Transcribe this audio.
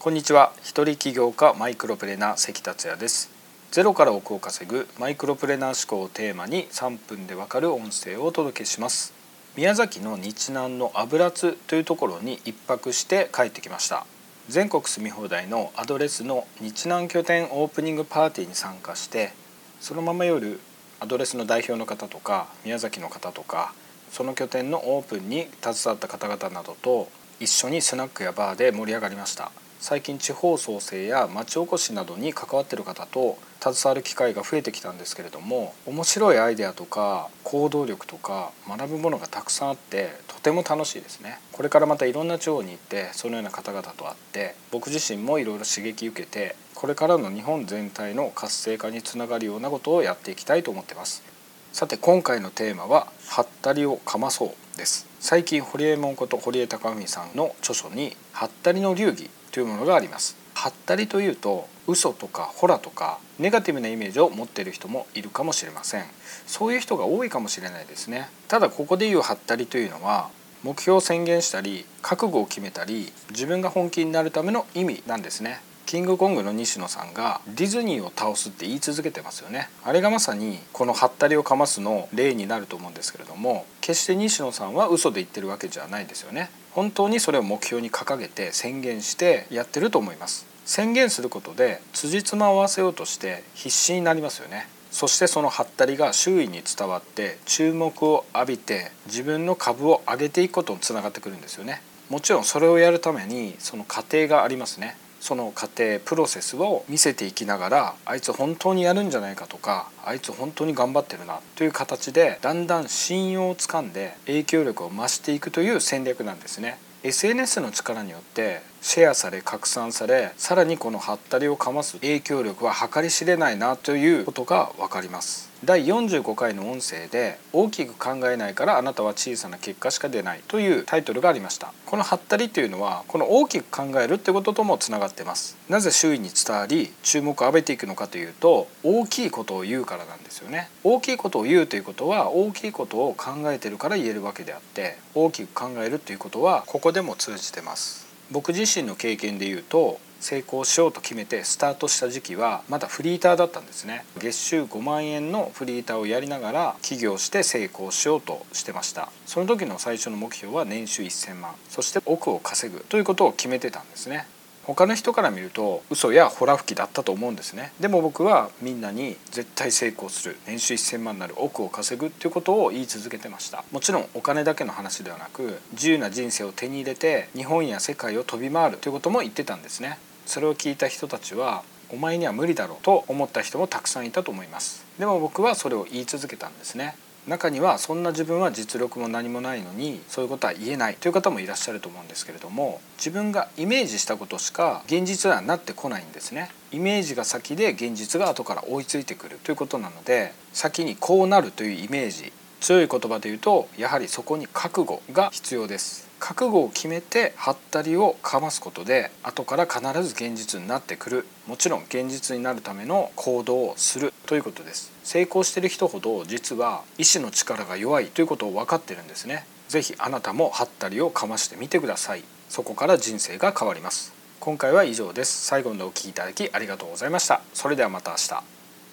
こんにちは。一人起業家マイクロプレーナー関達也です。ゼロから億を稼ぐマイクロプレーナー思考をテーマに3分でわかる音声をお届けします。宮崎の日南の油津というところに一泊して帰ってきました。全国住み放題のアドレスの日南拠点オープニングパーティーに参加してそのまま夜アドレスの代表の方とか宮崎の方とかその拠点のオープンに携わった方々などと一緒にスナックやバーで盛り上がりました。最近地方創生や町おこしなどに関わっている方と携わる機会が増えてきたんですけれども面白いアイデアとか行動力とか学ぶものがたくさんあってとても楽しいですね。これからまたいろんな地方に行ってそのような方々と会って僕自身もいろいろ刺激受けてこれからの日本全体の活性化につながるようなことをやっていきたいと思ってます。さて今回のテーマは「はったりをかまそう」です。最近堀江門こと堀江貴文さんの著書に「はったりの流儀」というものがあります。はったりというと嘘とかホラとかネガティブなイメージを持っている人もいるかもしれません。そういう人が多いかもしれないですね。ただここで言うはったりというのは目標を宣言したり覚悟を決めたり自分が本気になるための意味なんですね。キングコングの西野さんがディズニーを倒すって言い続けてますよね。あれがまさにこのハったりをかますの例になると思うんですけれども決して西野さんは嘘で言ってるわけじゃないですよね。本当にそれを目標に掲げて宣言してやってると思います。宣言することで辻褄を合わせようとして必死になりますよね。そしてそのハったりが周囲に伝わって注目を浴びて自分の株を上げていくことにつながってくるんですよね。もちろんそれをやるためにその過程がありますね。その過程プロセスを見せていきながらあいつ本当にやるんじゃないかとかあいつ本当に頑張ってるなという形でだんだん信用をつかんで影響力を増していくという戦略なんですね。SNS の力によってシェアされ拡散されさらにこのハったりをかます影響力は計り知れないなということが分かります。第45回の音声で「大きく考えないからあなたは小さな結果しか出ない」というタイトルがありました。このハったりというのはこの大きく考えるってことともつながってます。なぜ周囲に伝わり注目を浴びていくのかというと大きいことを言うからなんですよね。大きいことを言うということは大きいことを考えてるから言えるわけであって大きく考えるということはここでも通じてます。僕自身の経験で言うと成功しようと決めてスタートした時期はまだフリーターだったんですね。月収5万円のフリーターをやりながら起業して成功しようとしてました。その時の最初の目標は年収1000万。そして億を稼ぐということを決めてたんですね。他の人から見ると嘘やほら吹きだったと思うんですね。でも僕はみんなに絶対成功する年収1000万になる億を稼ぐっていうことを言い続けてました。もちろんお金だけの話ではなく自由な人生を手に入れて日本や世界を飛び回るということも言ってたんですね。それを聞いた人たちはお前には無理だろうと思った人もたくさんいたと思います。でも僕はそれを言い続けたんですね。中にはそんな自分は実力も何もないのにそういうことは言えないという方もいらっしゃると思うんですけれども自分がイメージしたことしか現実はなってこないんですね。イメージが先で現実が後から追いついてくるということなので先にこうなるというイメージ強い言葉で言うとやはりそこに覚悟が必要です。覚悟を決めてハったりをかますことで後から必ず現実になってくる。もちろん現実になるための行動をするということです。成功してる人ほど実は意志の力が弱いということを分かってるんですね。是非あなたもハったりをかましてみてください。そこから人生が変わります。今回は以上です。最後までお聴きいただきありがとうございました。それではまた明日。